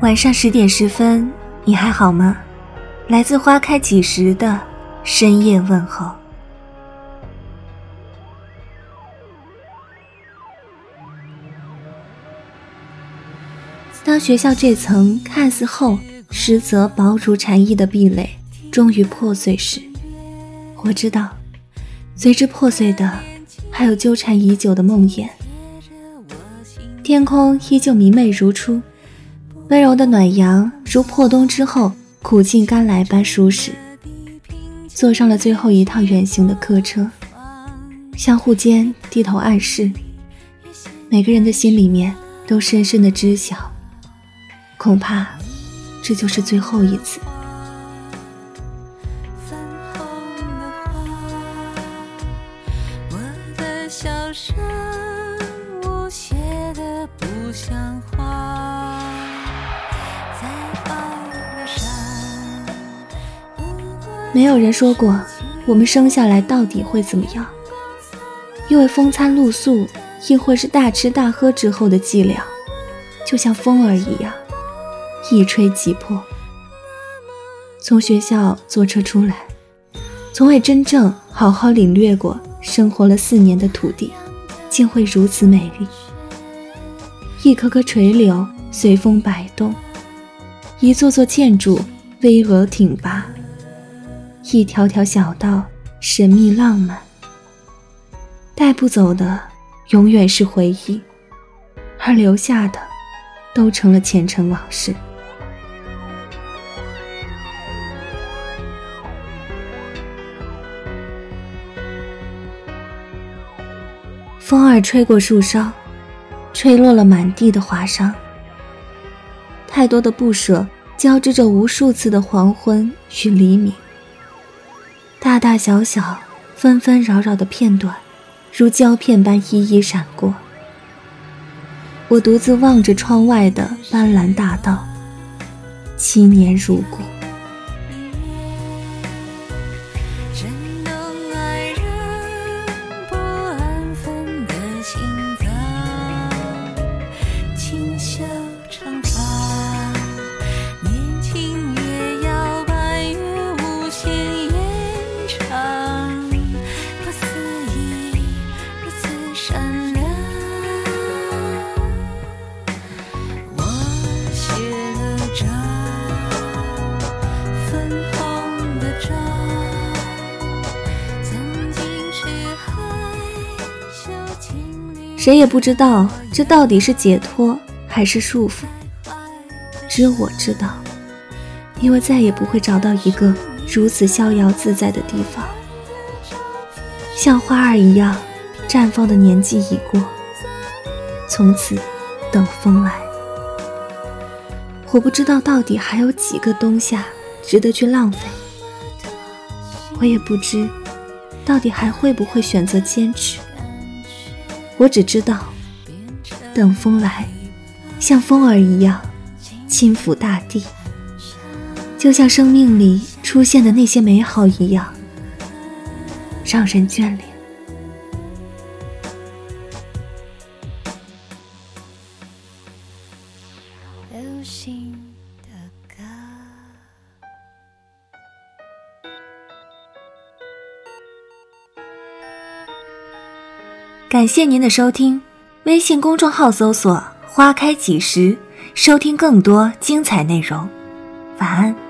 晚上十点十分，你还好吗？来自花开几时的深夜问候。当学校这层看似厚，实则薄如蝉翼的壁垒终于破碎时，我知道，随之破碎的还有纠缠已久的梦魇。天空依旧明媚如初。温柔的暖阳如破冬之后苦尽甘来般舒适。坐上了最后一趟远行的客车，相互间低头暗示，每个人的心里面都深深的知晓，恐怕这就是最后一次。我的笑声无邪的不像话没有人说过我们生下来到底会怎么样，因为风餐露宿亦或是大吃大喝之后的寂寥，就像风儿一样，一吹即破。从学校坐车出来，从未真正好好领略过生活了四年的土地，竟会如此美丽。一棵棵垂柳随风摆动，一座座建筑巍峨挺拔。一条条小道，神秘浪漫。带不走的永远是回忆，而留下的都成了前尘往事。风儿吹过树梢，吹落了满地的华裳。太多的不舍，交织着无数次的黄昏与黎明。大大小小、纷纷扰扰的片段，如胶片般一一闪过。我独自望着窗外的斑斓大道，七年如故。谁也不知道这到底是解脱还是束缚，只有我知道，因为再也不会找到一个如此逍遥自在的地方。像花儿一样绽放的年纪已过，从此等风来。我不知道到底还有几个冬夏值得去浪费，我也不知到底还会不会选择坚持。我只知道，等风来，像风儿一样轻抚大地，就像生命里出现的那些美好一样，让人眷恋。流星感谢您的收听，微信公众号搜索“花开几时”，收听更多精彩内容。晚安。